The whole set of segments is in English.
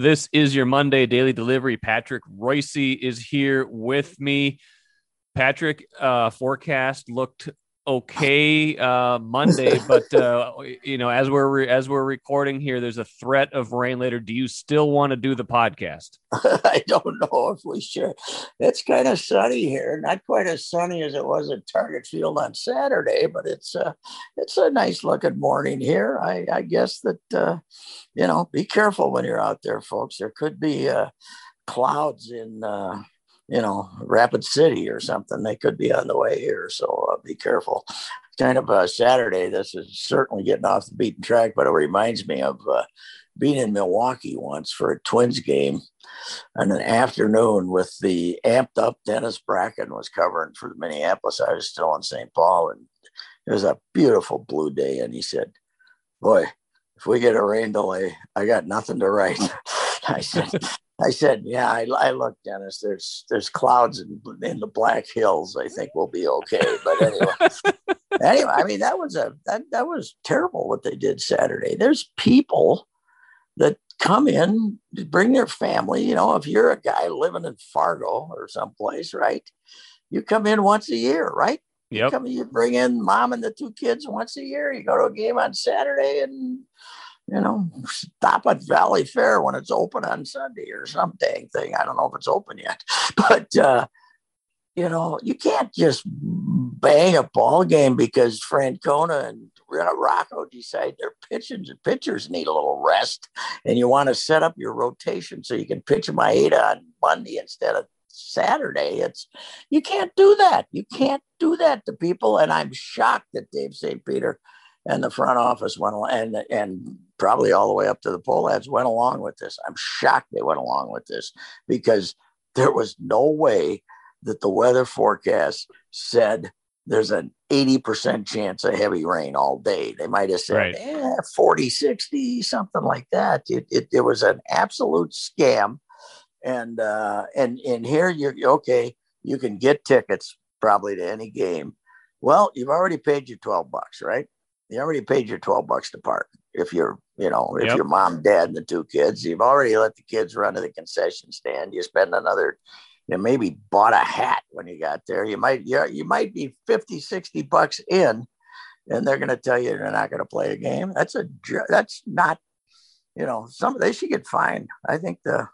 This is your Monday daily delivery. Patrick Royce is here with me. Patrick, uh, forecast looked okay uh, Monday, but uh, you know, as we're re- as we're recording here, there's a threat of rain later. Do you still want to do the podcast? I don't know if we should. It's kind of sunny here, not quite as sunny as it was at Target Field on Saturday, but it's a uh, it's a nice looking morning here. I, I guess that uh, you know, be careful when you're out there, folks. There could be uh, clouds in. Uh, you know, Rapid City or something. They could be on the way here, so uh, be careful. Kind of a Saturday. This is certainly getting off the beaten track, but it reminds me of uh, being in Milwaukee once for a Twins game on an afternoon with the amped up Dennis Brackin was covering for the Minneapolis. I was still in St. Paul, and it was a beautiful blue day. And he said, "Boy, if we get a rain delay, I got nothing to write." I said, I said, "Yeah, I, I look, Dennis. There's there's clouds in, in the Black Hills. I think we'll be okay." But anyway, anyway, I mean that was a that that was terrible what they did Saturday. There's people that come in, bring their family. You know, if you're a guy living in Fargo or someplace, right? You come in once a year, right? Yep. You come, you bring in mom and the two kids once a year. You go to a game on Saturday and you know, stop at Valleyfair when it's open on Sunday or some dang thing. I don't know if it's open yet, but uh, you know, you can't just bang a ball game because Francona and Rocco decide their pitchers pitchers need a little rest, and you want to set up your rotation so you can pitch Maeda on Monday instead of Saturday. It's you can't do that. You can't do that to people, and I'm shocked that Dave St. Peter and the front office went and and probably all the way up to the Pohlads went along with this. I'm shocked they went along with this because there was no way that the weather forecast said there's an 80% chance of heavy rain all day. They might have said right. eh, 40, 60, something like that. It, it, it was an absolute scam. And uh, and and here you're okay, you can get tickets probably to any game. Well, you've already paid your 12 bucks, right? You already paid your 12 bucks to park. If you're, you know, if yep. your mom, dad, and the two kids, you've already let the kids run to the concession stand. You spend another, you know, maybe bought a hat when you got there. You might, yeah, you might be 50, 60 bucks in, and they're going to tell you they're not going to play a game. That's a, that's not, you know, some, they should get fined. I think the,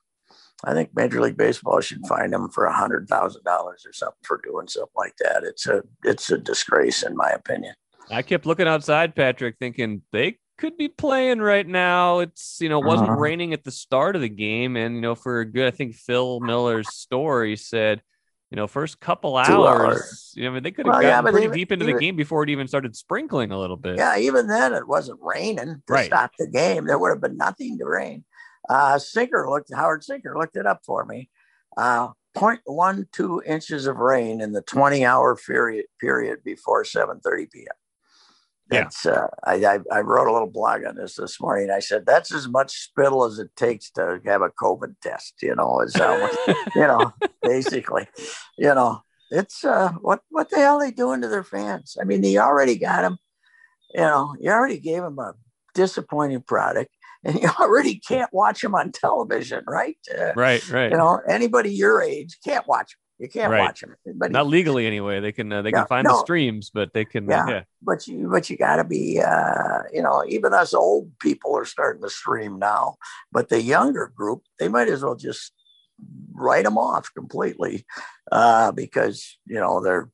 I think Major League Baseball should fine them for a hundred thousand dollars or something for doing something like that. It's a, it's a disgrace in my opinion. I kept looking outside, Patrick, thinking they could be playing right now. It's you know it wasn't uh-huh. raining at the start of the game, and you know for a good, I think Phil Miller's story said, you know, first couple hours, hours. you know, I mean, they could have well, gotten yeah, pretty even, deep into even, the game before it even started sprinkling a little bit. Yeah, even then it wasn't raining to right. stop the game. There would have been nothing to rain. Uh, Sinker looked Howard Sinker looked it up for me. Uh, 0.12 inches of rain in the 20 hour period period before 7:30 p.m. It's, uh, I, I, I, wrote a little blog on this this morning. I said that's as much spittle as it takes to have a COVID test. You know, is uh, you know, basically, you know, it's uh, what what the hell are they doing to their fans? I mean, you already got them. You know, you already gave them a disappointing product, and you already can't watch them on television, right? Uh, right, right. You know, anybody your age can't watch them. You can't right. watch them. But Not legally anyway. They can uh, they can find no. the streams, but they can. Yeah, uh, yeah. but you but you got to be. Uh, you know, even us old people are starting to stream now. But the younger group, they might as well just write them off completely, uh, because you know they're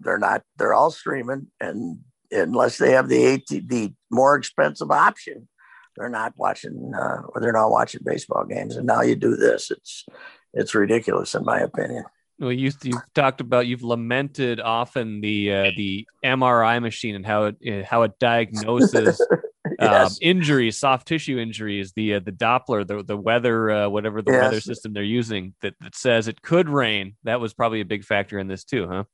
they're not they're all streaming, and unless they have the AT, the more expensive option, they're not watching uh, or they're not watching baseball games. And now you do this, it's it's ridiculous in my opinion. Well, you you've talked about you've lamented often the uh, the MRI machine and how it uh, how it diagnoses um, yes. um, injuries, soft tissue injuries. The uh, the Doppler, the the weather, uh, whatever the yes. weather system they're using that, that says it could rain. That was probably a big factor in this too, huh?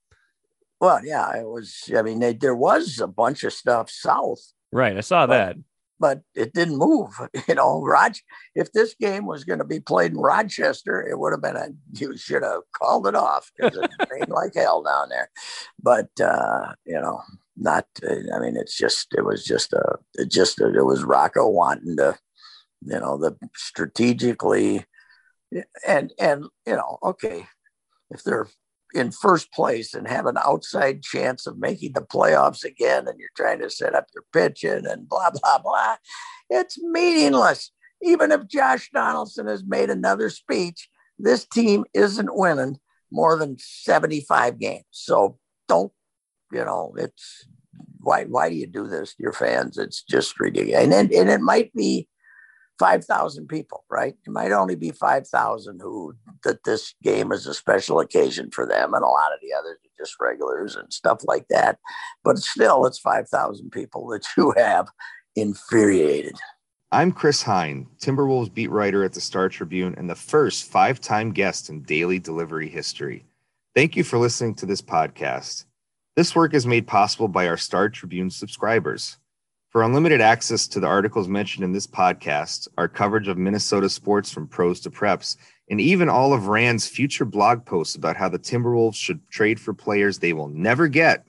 Well, yeah, it was. I mean, they, there was a bunch of stuff south. Right, I saw that but it didn't move. You know, Rog, if this game was going to be played in Rochester, it would have been a, you should have called it off because it rained like hell down there. But, uh, you know, not, uh, I mean, it's just, it was just a, it just, it was Rocco wanting to, you know, the strategically and and you know, okay, if they're in first place and have an outside chance of making the playoffs again and you're trying to set up your pitching and blah blah blah it's meaningless. Even if josh donaldson has made another speech this team isn't winning more than 75 games. So don't you know it's why why do you do this to your fans? It's just ridiculous. And, and, and it might be 5,000 people, right? It might only be 5,000 who that this game is a special occasion for them, and a lot of the others are just regulars and stuff like that. But still, it's 5,000 people that you have infuriated. I'm Chris Hine, Timberwolves beat writer at the Star Tribune and the first five time guest in daily delivery history. Thank you for listening to this podcast. This work is made possible by our Star Tribune subscribers. For unlimited access to the articles mentioned in this podcast, our coverage of Minnesota sports from pros to preps, and even all of Rand's future blog posts about how the Timberwolves should trade for players they will never get,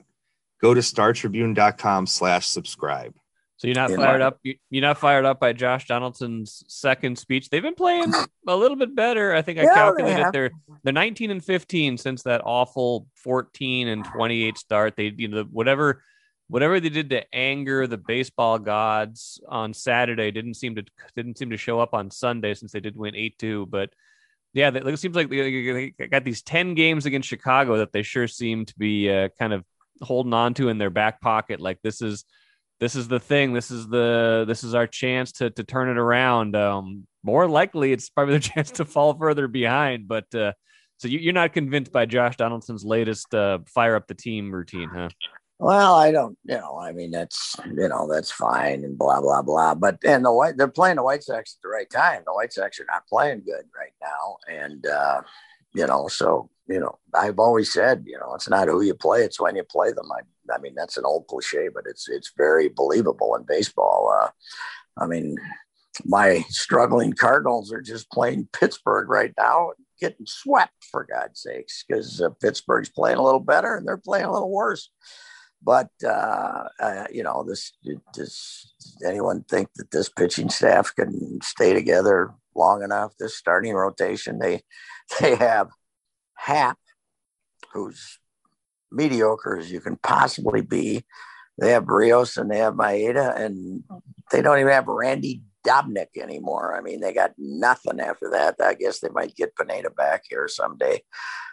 go to startribune.com slash subscribe. So you're not fired up. You're not fired up by Josh Donaldson's second speech. They've been playing a little bit better. I think I yeah, calculated they they're they're 19 and 15 since that awful 14 and 28 start. They you know whatever whatever they did to anger the baseball gods on Saturday didn't seem to didn't seem to show up on Sunday since they did win eight two. But yeah, it seems like they, got these ten games against Chicago that they sure seem to be uh, kind of holding on to in their back pocket. Like this is this is the thing. This is the this is our chance to to turn it around. Um, more likely, it's probably their chance to fall further behind. But uh, so you, are not convinced by Josh Donaldson's latest uh, fire up the team routine, huh? Well, I don't, you know, I mean, that's, you know, that's fine and blah, blah, blah. But, and the White, they're playing the White Sox at the right time. The White Sox are not playing good right now. And, uh, you know, so, you know, I've always said, you know, it's not who you play, it's when you play them. I, I mean, that's an old cliche, but it's, it's very believable in baseball. Uh, I mean, my struggling Cardinals are just playing Pittsburgh right now, getting swept for God's sakes, because uh, Pittsburgh's playing a little better and they're playing a little worse. But uh, uh, you know, this does anyone think that this pitching staff can stay together long enough? This starting rotation, they they have Happ, who's mediocre as you can possibly be. They have Rios and they have Maeda, and they don't even have Randy Dobnak anymore. I mean, they got nothing after that. I guess they might get Pineda back here someday,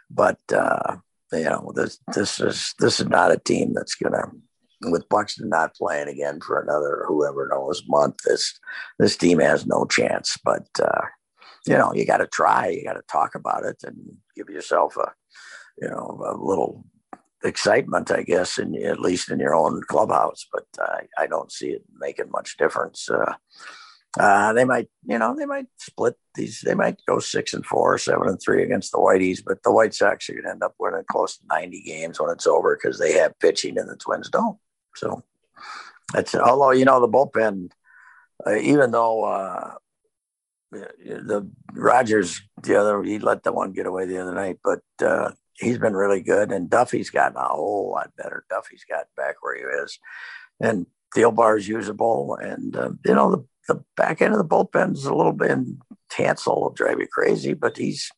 but uh, you know, this this is this is not a team that's gonna with Buxton not playing again for another whoever knows month. This this team has no chance. But uh, you know, you got to try. You got to talk about it and give yourself a you know a little excitement, I guess, in at least in your own clubhouse. But uh, I don't see it making much difference. Uh, uh, they might, you know, they might split these. They might go six and four, seven and three against the Whiteys, but the White Sox are going to end up winning close to 90 games when it's over because they have pitching and the Twins don't. So that's although you know the bullpen, uh, even though uh, the Rogers the other he let the one get away the other night, but uh, he's been really good and Duffy's gotten a whole lot better. Duffy's got back where he is, and Thielbar is usable, and uh, you know the the back end of the bullpen's a little bit. Hansel will drive you crazy, but he's,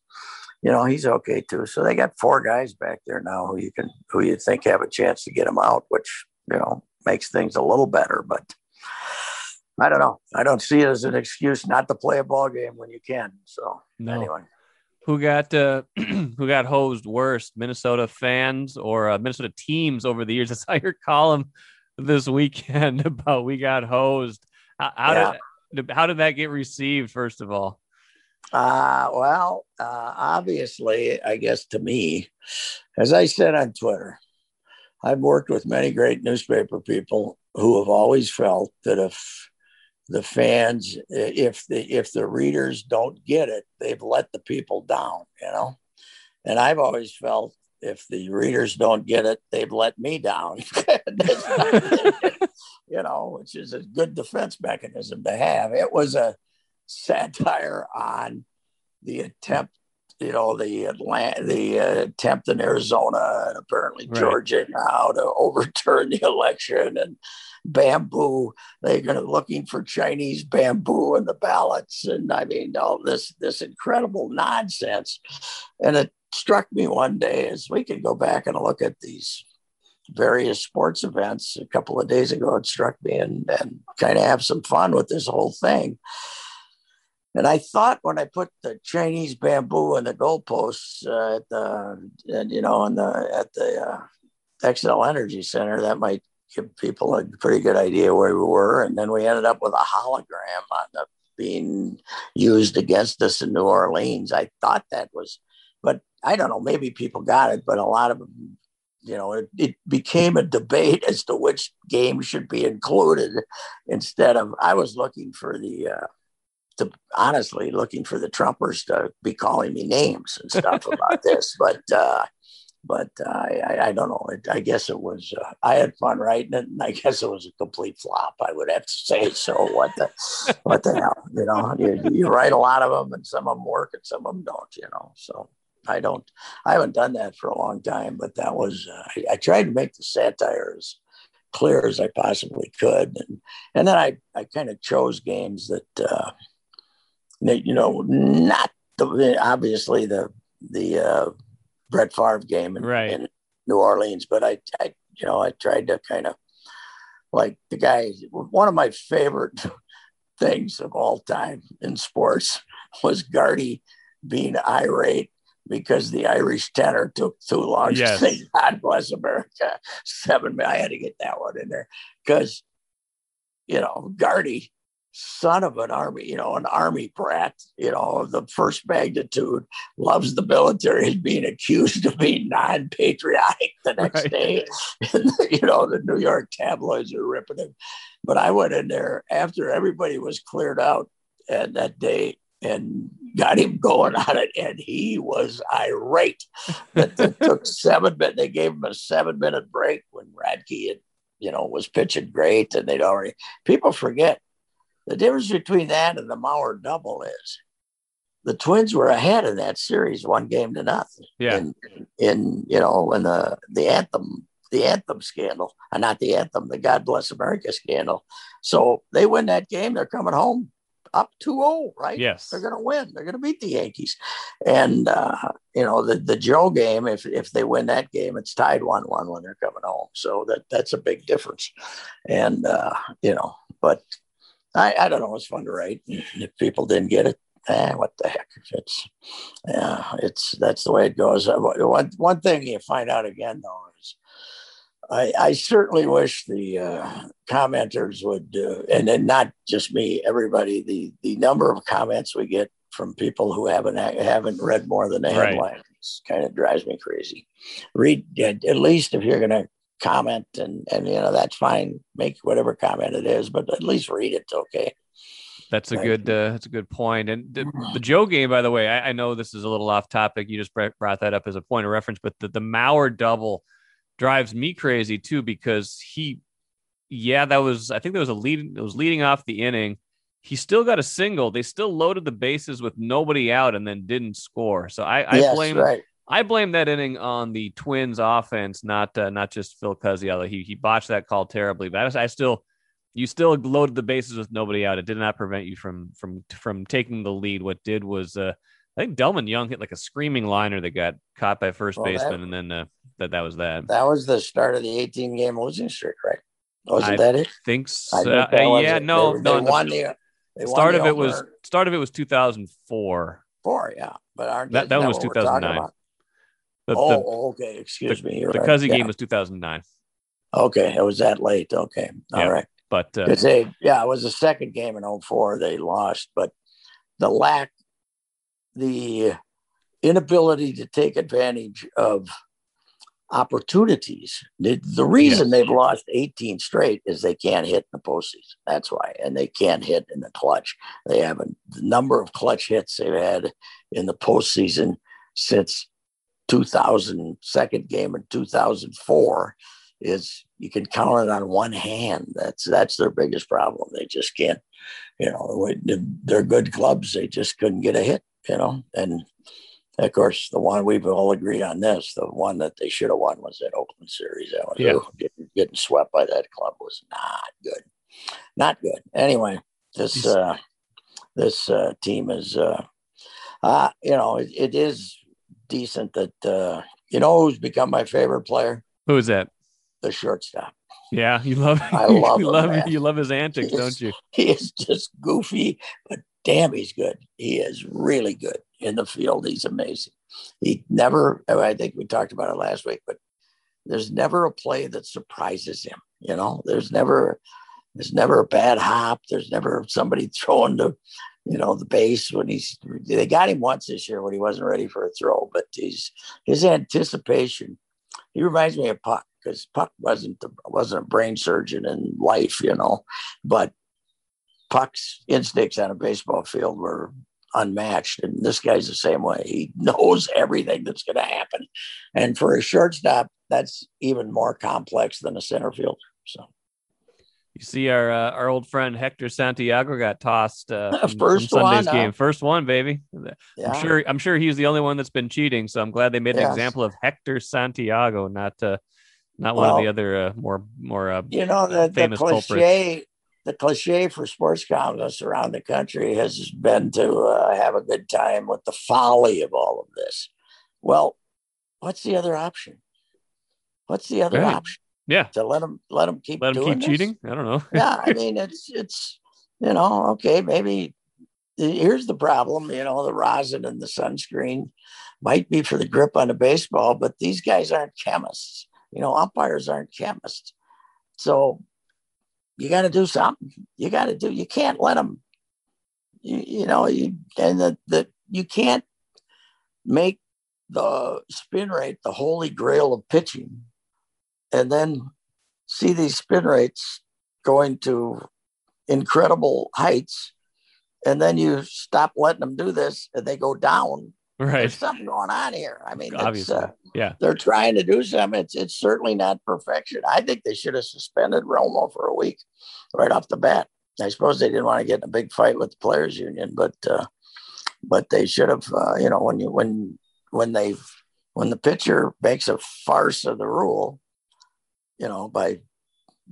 you know, he's okay too. So they got four guys back there now who you can, who you think have a chance to get them out, which you know makes things a little better. But I don't know. I don't see it as an excuse not to play a ball game when you can. So no. anyway who got uh, who got hosed worst, Minnesota fans or uh, Minnesota teams over the years. I saw your column this weekend about we got hosed. How, how yeah. did how did that get received? First of all, uh, well, uh, obviously, I guess to me, as I said on Twitter, I've worked with many great newspaper people who have always felt that if the fans, if the if the readers don't get it, they've let the people down, you know. And I've always felt if the readers don't get it, they've let me down. you know, which is a good defense mechanism to have. It was a satire on the attempt, you know, the Atlanta, the uh, attempt in Arizona and apparently right. Georgia now to overturn the election, and bamboo. They're going to looking for Chinese bamboo in the ballots, and I mean all this this incredible nonsense. And it struck me one day as we could go back and look at these various sports events a couple of days ago. It struck me and and kind of have some fun with this whole thing. And I thought when I put the Chinese bamboo in the goalposts uh, at the, and, you know, in the at the uh, Xcel Energy Center, that might give people a pretty good idea where we were. And then we ended up with a hologram on the being used against us in New Orleans. I thought that was, but I don't know, maybe people got it, but a lot of them, you know, it, it became a debate as to which game should be included instead of, I was looking for the, uh, to honestly looking for the Trumpers to be calling me names and stuff about this, but uh, but uh, I, I don't know. I guess it was. Uh, I had fun writing it, and I guess it was a complete flop. I would have to say. So what the what the hell? You know, you, you write a lot of them, and some of them work, and some of them don't. You know, so I don't. I haven't done that for a long time, but that was. Uh, I, I, tried to make the satire as clear as I possibly could, and and then I I kind of chose games that uh, you know not the obviously the the uh, Brett Favre game in, right. in New Orleans, but I, I, you know, I tried to kind of like the guy. One of my favorite things of all time in sports was Gardy being irate because the Irish tenor took too long yes. to sing God Bless America. Seven, I had to get that one in there because, you know, Gardy son of an army, you know, an army brat, you know, of the first magnitude, loves the military, is being accused of being non-patriotic the next right. day. you know, the New York tabloids are ripping him. But I went in there after everybody was cleared out and that day and got him going on it, and he was irate. That took seven minutes. They gave him a seven-minute break when Radke had, you know, was pitching great, and they'd already. People forget the difference between that and the Mauer double is the Twins were ahead in that series, one game to nothing. Yeah. In, in you know, in the the anthem, the anthem scandal, and uh, not the anthem, the God Bless America scandal. So they win that game, they're coming home up 2-0, right? Yes. They're going to win. They're going to beat the Yankees. And, uh, you know, the, the Joe game, if, if they win that game, it's tied 1-1 when they're coming home. So that that's a big difference. And, uh, you know, but I, I don't know. It's fun to write. If people didn't get it, eh, what the heck? It's yeah, it's that's the way it goes. Uh, one one thing you find out again though I, I certainly wish the uh, commenters would, uh, and then not just me, everybody. The the number of comments we get from people who haven't haven't read more than the headlines right. kind of drives me crazy. Read at least if you're going to comment and and you know that's fine make whatever comment it is but at least read it okay that's a good uh, that's a good point. point and the, the joe game by the way I, I, know this is a little off topic you just brought that up as a point of reference but the, the mauer double drives me crazy too because he yeah that was i think that was a lead it was leading off the inning he still got a single they still loaded the bases with nobody out and then didn't score so i, I yes, blame right. I blame that inning on the Twins offense, not uh, not just Phil Cuzziela. He he botched that call terribly, but I, I, still you still loaded the bases with nobody out. It did not prevent you from from from taking the lead. What did was uh, I think Delmon Young hit like a screaming liner that got caught by first well, baseman, that, and then uh, that that was that. That was the start of the 18 game losing streak, right? Wasn't I that it? Think so. I think uh, yeah, it. no, they, no. They won the, they start won of it was start of it was 2004. Four, yeah, but aren't that, that, that was 2009. The, oh, the, okay. Excuse the, me. You're the right. Cuzzi yeah. game was 2009. Okay. It was that late. Okay. All yeah. right. But uh, they, yeah, it was the second game in 04 they lost, but the lack, the inability to take advantage of opportunities. The, the reason yes. they've lost 18 straight is they can't hit in the postseason. That's why. And they can't hit in the clutch. They have a the number of clutch hits they've had in the postseason since 2000 second game in 2004 is you can count it on one hand. That's that's their biggest problem. They just can't, you know, they're good clubs. They just couldn't get a hit, you know. And of course, the one we've all agreed on this, the one that they should have won was that Oakland series. That was yeah. getting swept by that club was not good, not good. Anyway, this uh, this uh, team is, uh, uh, you know, it, it is decent. That uh, you know who's become my favorite player? Who is that? The shortstop. Yeah, you love. I love you him, love man. you love his antics, is- don't you? He is just goofy, but damn, he's good. He is really good in the field. He's amazing. He never. Oh, I think we talked about it last week, but there's never a play that surprises him. You know, there's never there's never a bad hop. There's never somebody throwing the you know the base when he's they got him once this year when he wasn't ready for a throw, but he's his anticipation. He reminds me of Puck because Puck wasn't the, wasn't a brain surgeon in life, you know, but Puck's instincts on a baseball field were unmatched. And this guy's the same way. He knows everything that's going to happen. And for a shortstop, that's even more complex than a center fielder. So You see, our uh, our old friend Hector Santiago got tossed uh, from, from First Sunday's one, game. First one, baby. yeah, I'm sure. I'm sure he's the only one that's been cheating. So I'm glad they made an example of Hector Santiago, not uh, not one of the other uh, more more. Uh, you know the, the famous cliche. The cliche for sports columnists around the country has been to uh, have a good time with the folly of all of this. Well, what's the other option? What's the other Right. option? yeah, To let them let them keep let doing keep this? cheating. I don't know. yeah, I mean it's it's you know okay maybe here's the problem you know the rosin and the sunscreen might be for the grip on a baseball, but these guys aren't chemists. You know, umpires aren't chemists, so you got to do something. You got to do. You can't let them. You, you know, you and the, the you can't make the spin rate the holy grail of pitching, and then see these spin rates going to incredible heights, and then you stop letting them do this, and they go down. Right. There's something going on here. I mean, Obviously. uh, Yeah. they're trying to do something. It's it's certainly not perfection. I think they should have suspended Romo for a week right off the bat. I suppose they didn't want to get in a big fight with the players union, but uh, but they should have. Uh, you know, when you when when they when the pitcher makes a farce of the rule, you know, by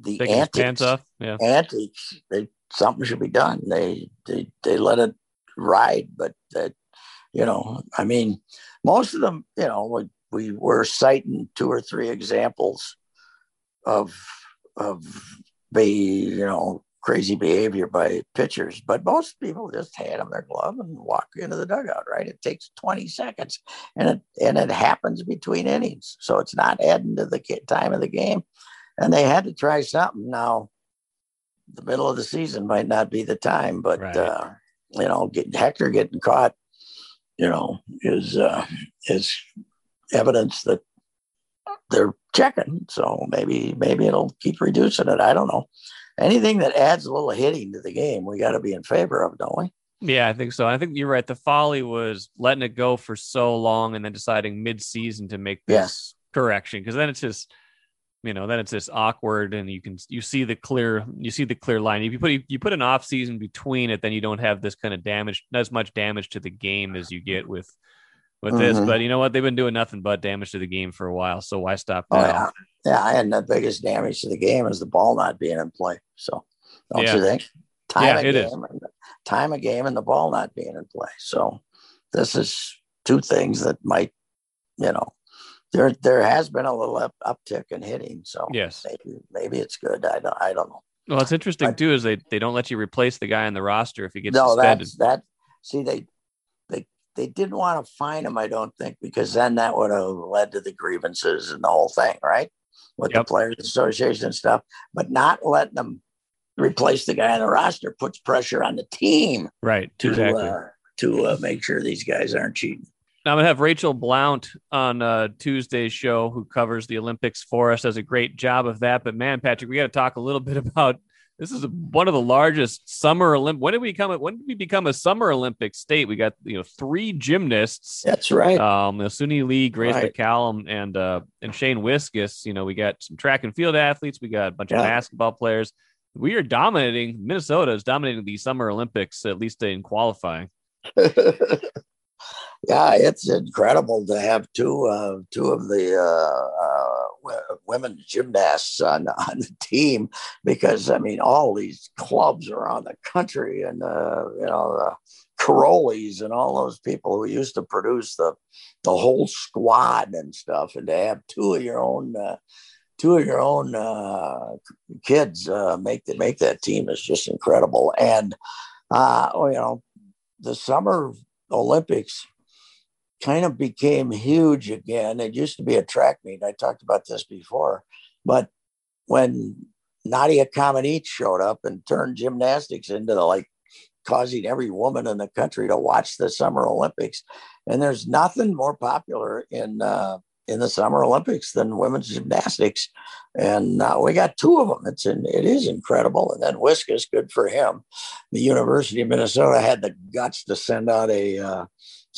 the Taking antics, off. Yeah. antics, they something should be done. They they they let it ride, but that you know, I mean, most of them, you know, we, we were citing two or three examples of of be you know crazy behavior by pitchers, but most people just hand them their glove and walk into the dugout. Right? It takes twenty seconds, and it and it happens between innings, so it's not adding to the time of the game. And they had to try something. Now, the middle of the season might not be the time, but Right. uh, you know, getting Hector getting caught, you know, is uh, is evidence that they're checking. So maybe maybe it'll keep reducing it. I don't know. Anything that adds a little hitting to the game, we got to be in favor of, don't we? Yeah, I think so. I think you're right. The folly was letting it go for so long and then deciding mid-season to make this Yes. correction because then it's just you know then it's just awkward and you can you see the clear you see the clear line if you put you put an off season between it then you don't have this kind of damage not as much damage to the game as you get with with this Mhm. but you know what they've been doing nothing but damage to the game for a while so why stop Oh now yeah, yeah. And the biggest damage to the game is the ball not being in play. So don't Yeah. you think? Time Yeah, it game is. and time of game and the ball not being in play. So this is two things that might, you know, there there has been a little up, uptick in hitting. So yes maybe maybe it's good. I don't I don't know. well it's interesting too is they they don't let you replace the guy on the roster if he gets no, suspended that's that. See, they they they didn't want to fine him. I don't think because then that would have led to the grievances and the whole thing, right? With Yep. the players association and stuff. But not letting them replace the guy on the roster puts pressure on the team right to exactly uh, to uh, make sure these guys aren't cheating. Now, I'm gonna have Rachel Blount on uh, Tuesday's show, who covers the Olympics for us. Does a great job of that. But man, Patrick, we got to talk a little bit about this. Is one of the largest summer Olymp. When did we become? A, when did we become a summer Olympic state? We got you know three gymnasts. That's right. Um, Suni Lee, Grace Right. McCallum, and uh, and Shane Wiskus. You know, we got some track and field athletes. We got a bunch of basketball players. We are dominating. Minnesota is dominating the Summer Olympics, at least in qualifying. yeah, it's incredible to have two uh, two of the uh, uh, women's gymnasts on, on the team because I mean all these clubs around the country and uh, you know the Karolyis and all those people who used to produce the the whole squad and stuff, and to have two of your own uh, two of your own uh, kids make that make that team is just incredible. And uh, you know, the summer Olympics kind of became huge again. It used to be a track meet. I talked about this before, but when Nadia Comaneci showed up and turned gymnastics into the, like causing every woman in the country to watch the Summer Olympics, and there's nothing more popular in uh, in the Summer Olympics than women's gymnastics, and uh, we got two of them. It's in, it is incredible. And then Wiskus, good for him. The University of Minnesota had the guts to send out a uh,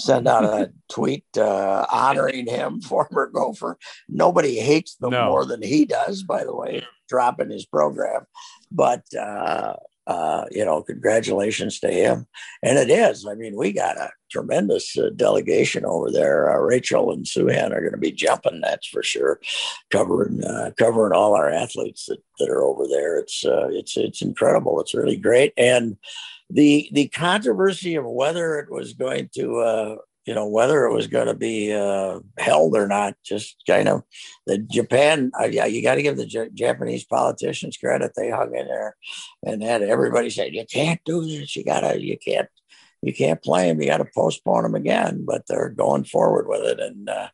send out a tweet uh, honoring him, former Gopher. Nobody hates them no. more than he does, by the way, dropping his program. But uh, uh, you know, congratulations to him. And it is. I mean, we got a tremendous uh, delegation over there. Uh, Rachel and Suhan are going to be jumping, that's for sure, covering uh, covering all our athletes that, that are over there. It's uh, it's it's incredible. It's really great. And the the controversy of whether it was going to uh, you know whether it was going to be uh, held or not just kind of the japan uh, yeah you got to give the J- japanese politicians credit. They hung in there and had everybody said you can't do this. You gotta you can't you can't play them you got to postpone them again. But they're going forward with it. And uh,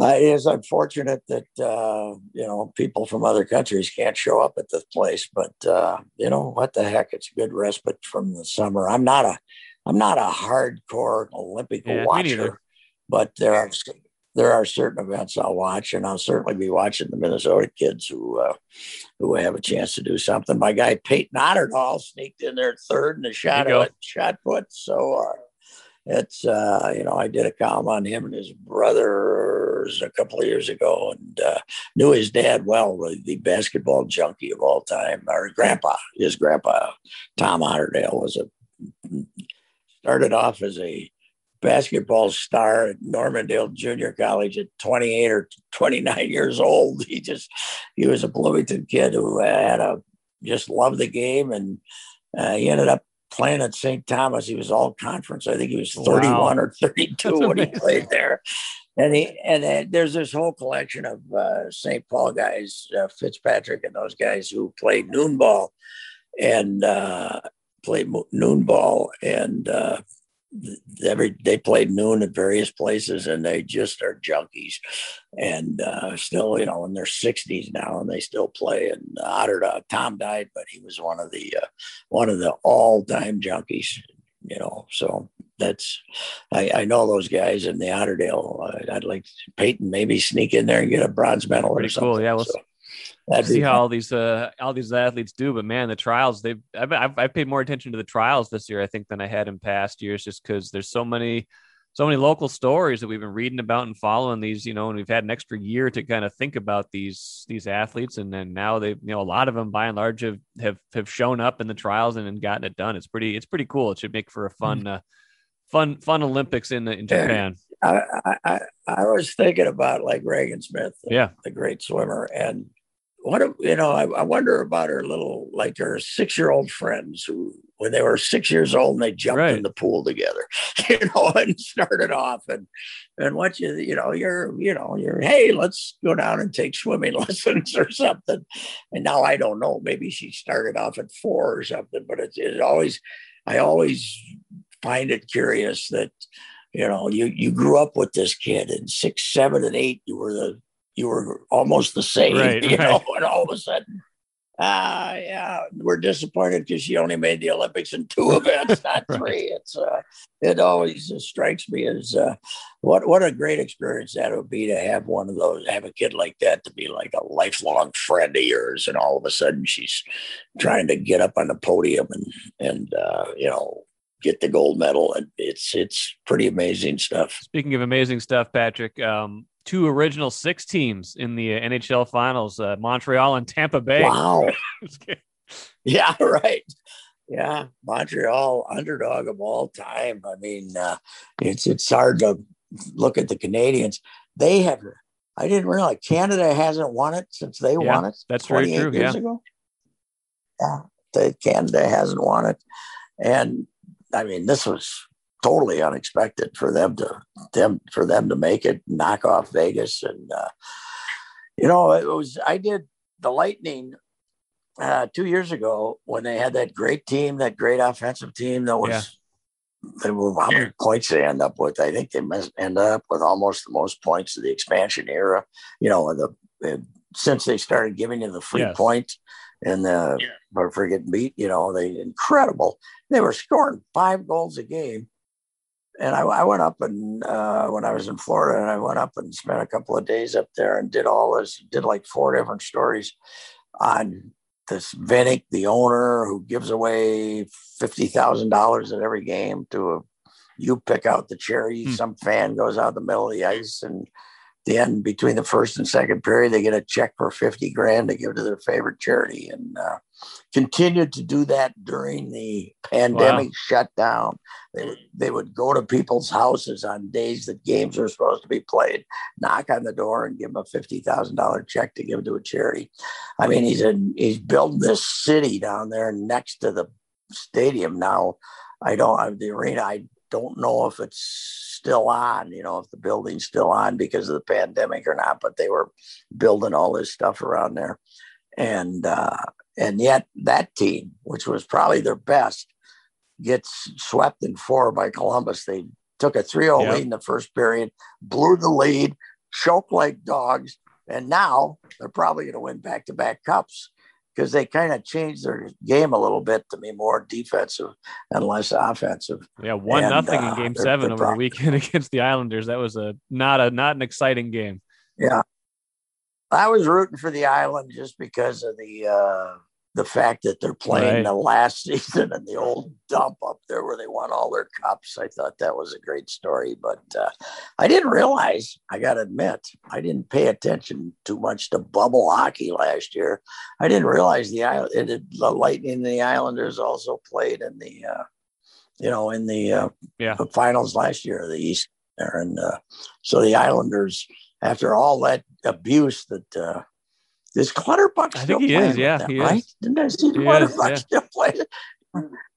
uh, it is unfortunate that uh, you know people from other countries can't show up at this place, but uh, you know what the heck? It's a good respite from the summer. I'm not a I'm not a hardcore Olympic yeah, watcher, but there are there are certain events I'll watch, and I'll certainly be watching the Minnesota kids who uh, who have a chance to do something. My guy Peyton Otterdahl sneaked in there third in the shot shot put, so uh, it's uh, you know I did a column on him and his a couple of years ago, and uh, knew his dad well, the basketball junkie of all time. Our grandpa, his grandpa, Tom Otterdahl, was a started off as a basketball star at Normandale Junior College at 28 or 29 years old. He just he was a Bloomington kid who had a just loved the game, and uh, he ended up playing at St. Thomas. He was all conference. I think he was 31 wow. or 32 when he played there. And he and uh, there's this whole collection of uh, St. Paul guys, uh, Fitzpatrick and those guys who played noon ball and uh, played noon ball and uh, every they played noon at various places and they just are junkies and uh, still you know in their 60s now and they still play and Otter, tom died but he was one of the uh, one of the all-time junkies you know so that's I, I know those guys in the Otterdahl. Uh, I'd like Peyton maybe sneak in there and get a bronze medal Pretty or something. Cool. Yeah, we'll so, That'd see how all these uh all these athletes do. But man, the trials they've I've, I've, I've paid more attention to the trials this year I think than I had in past years, just because there's so many so many local stories that we've been reading about and following these, you know, and we've had an extra year to kind of think about these these athletes, and then now they, you know, a lot of them by and large have have, have shown up in the trials and, and gotten it done. It's pretty it's pretty cool. It should make for a fun uh, fun fun Olympics in the, in Japan. I, I I was thinking about like Regan Smith, yeah, the great swimmer, and what you know, I, I, wonder about her little, like her six-year-old friends who, when they were six years old, and they jumped right. in the pool together, you know, and started off, and and what you, you know, you're, you know, you're, hey, let's go down and take swimming lessons or something. And now I don't know, maybe she started off at four or something, but it's it always, I always find it curious that you know you you grew up with this kid in six seven and eight you were the you were almost the same, right, you right. know, and all of a sudden, ah, uh, yeah, we're disappointed because she only made the Olympics in two events, not three. right. It's uh, it always strikes me as uh, what what a great experience that would be to have one of those, have a kid like that to be like a lifelong friend of yours, and all of a sudden she's trying to get up on the podium and and uh, you know get the gold medal and it's it's pretty amazing stuff speaking of amazing stuff patrick um, two original six teams in the NHL finals, uh, Montreal and Tampa Bay. Wow. yeah, right. Yeah, Montreal underdog of all time. I mean, uh, it's it's hard to look at the Canadiens. They have I didn't realize Canada hasn't won it since they Yeah, won it. that's very 28 true, Years yeah. ago. Yeah, they, Canada hasn't won it, and I mean this was totally unexpected for them to them for them to make it, knock off Vegas, and uh, you know it was. I did the Lightning uh, two years ago when they had that great team, that great offensive team that was. Yeah. They were how many points they end up with? I think they must end up with almost the most points of the expansion era. You know, the, the since they started giving you the free Yes. points and the for for getting beat. You know, they incredible. They were scoring five goals a game. And I, I went up and uh, when I was in Florida, and I went up and spent a couple of days up there and did all this, did like four different stories on this Vinik, the owner who gives away fifty thousand dollars at every game to a you pick out the cherry. Hmm. Some fan goes out the middle of the ice and the end between the first and second period, they get a check for 50 grand to give to their favorite charity and uh, continued to do that during the pandemic shutdown. They would, they would go to people's houses on days that games were supposed to be played, knock on the door and give them a $50,000 check to give to a charity. I mean, he's in, he's building this city down there next to the stadium now. I don't, have the arena, I don't know if it's still on, you know, if the building's still on because of the pandemic or not, but they were building all this stuff around there. And, uh, and yet that team, which was probably their best, gets swept in four by Columbus. They took a 3 0 Yep. lead in the first period, blew the lead, choked like dogs. And now they're probably going to win back to back cups because they kind of changed their game a little bit to be more defensive and less offensive. Yeah, one And, nothing in uh, Game they're- Seven they're over the weekend against the Islanders. That was a not a not an exciting game. Yeah. I was rooting for the island just because of the uh the fact that they're playing Right. the last season in the old dump up there where they won all their cups. I thought that was a great story, but uh, I didn't realize. I got to admit, I didn't pay attention too much to bubble hockey last year. I didn't realize the island, the Lightning and the Islanders also played in the, uh, you know, in the uh, Yeah. the finals last year of the East there, and uh, so the Islanders, after all that abuse that. Is Clutterbuck I still playing is, yeah, them, he right? is. Didn't I see He is, Clutterbuck yeah. still playing?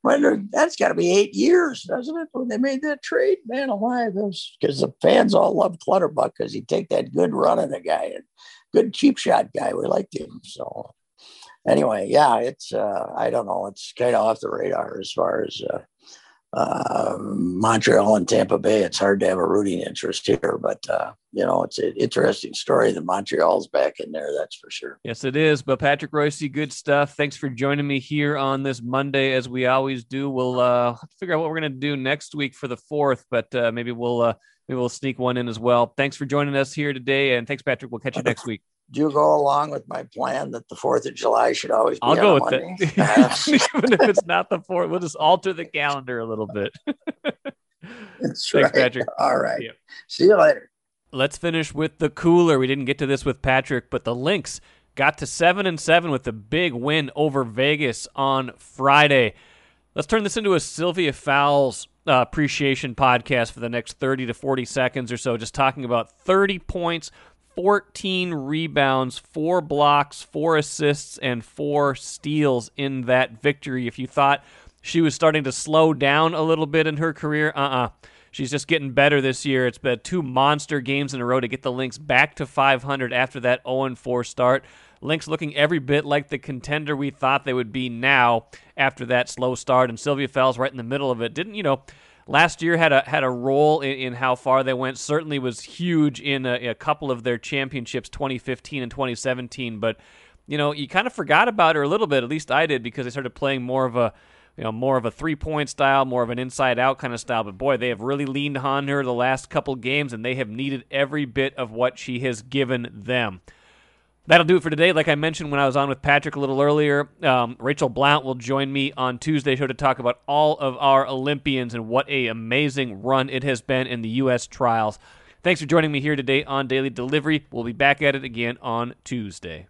When that's got to be eight years, doesn't it? When they made that trade, man alive, because the fans all love Clutterbuck because he take that good run running a guy and good cheap shot guy. We liked him. So anyway, yeah, it's uh, I don't know, it's kind of off the radar as far as uh, uh, Montreal and Tampa Bay. It's hard to have a rooting interest here, but uh, you know, it's an interesting story that Montreal's back in there. That's for sure. Yes, it is. But Patrick Royce, good stuff. Thanks for joining me here on this Monday, as we always do. We'll uh, figure out what we're going to do next week for the fourth, but uh, maybe we'll uh, maybe we'll sneak one in as well. Thanks for joining us here today, and thanks, Patrick. We'll catch you next week. Do you go along with my plan that the Fourth of July should always be I'll go with Monday? it, even if it's not the fourth. We'll just alter the calendar a little bit. That's Thanks, right. Patrick. All right. Yeah. See you later. Let's finish with the cooler. We didn't get to this with Patrick, but the Lynx got to seven and seven with a big win over Vegas on Friday. Let's turn this into a Sylvia Fowles uh, appreciation podcast for the next 30 to 40 seconds or so, just talking about 30 points, 14 rebounds, four blocks, four assists, and four steals in that victory. If you thought she was starting to slow down a little bit in her career, uh uh She's just getting better this year. It's been two monster games in a row to get the Lynx back to 500 after that 0 4 start. Lynx looking every bit like the contender we thought they would be now after that slow start. And Sylvia Fowles right in the middle of it. Didn't, you know, last year had a had a role in, in how far they went. Certainly was huge in a, a couple of their championships, 2015 and 2017. But, you know, you kind of forgot about her a little bit. At least I did because they started playing more of a you know, more of a three point style, more of an inside out kind of style. But boy, they have really leaned on her the last couple games, and they have needed every bit of what she has given them. That'll do it for today. Like I mentioned when I was on with Patrick a little earlier, um, Rachel Blount will join me on Tuesday show to talk about all of our Olympians and what a amazing run it has been in the U.S. trials. Thanks for joining me here today on Daily Delivery. We'll be back at it again on Tuesday.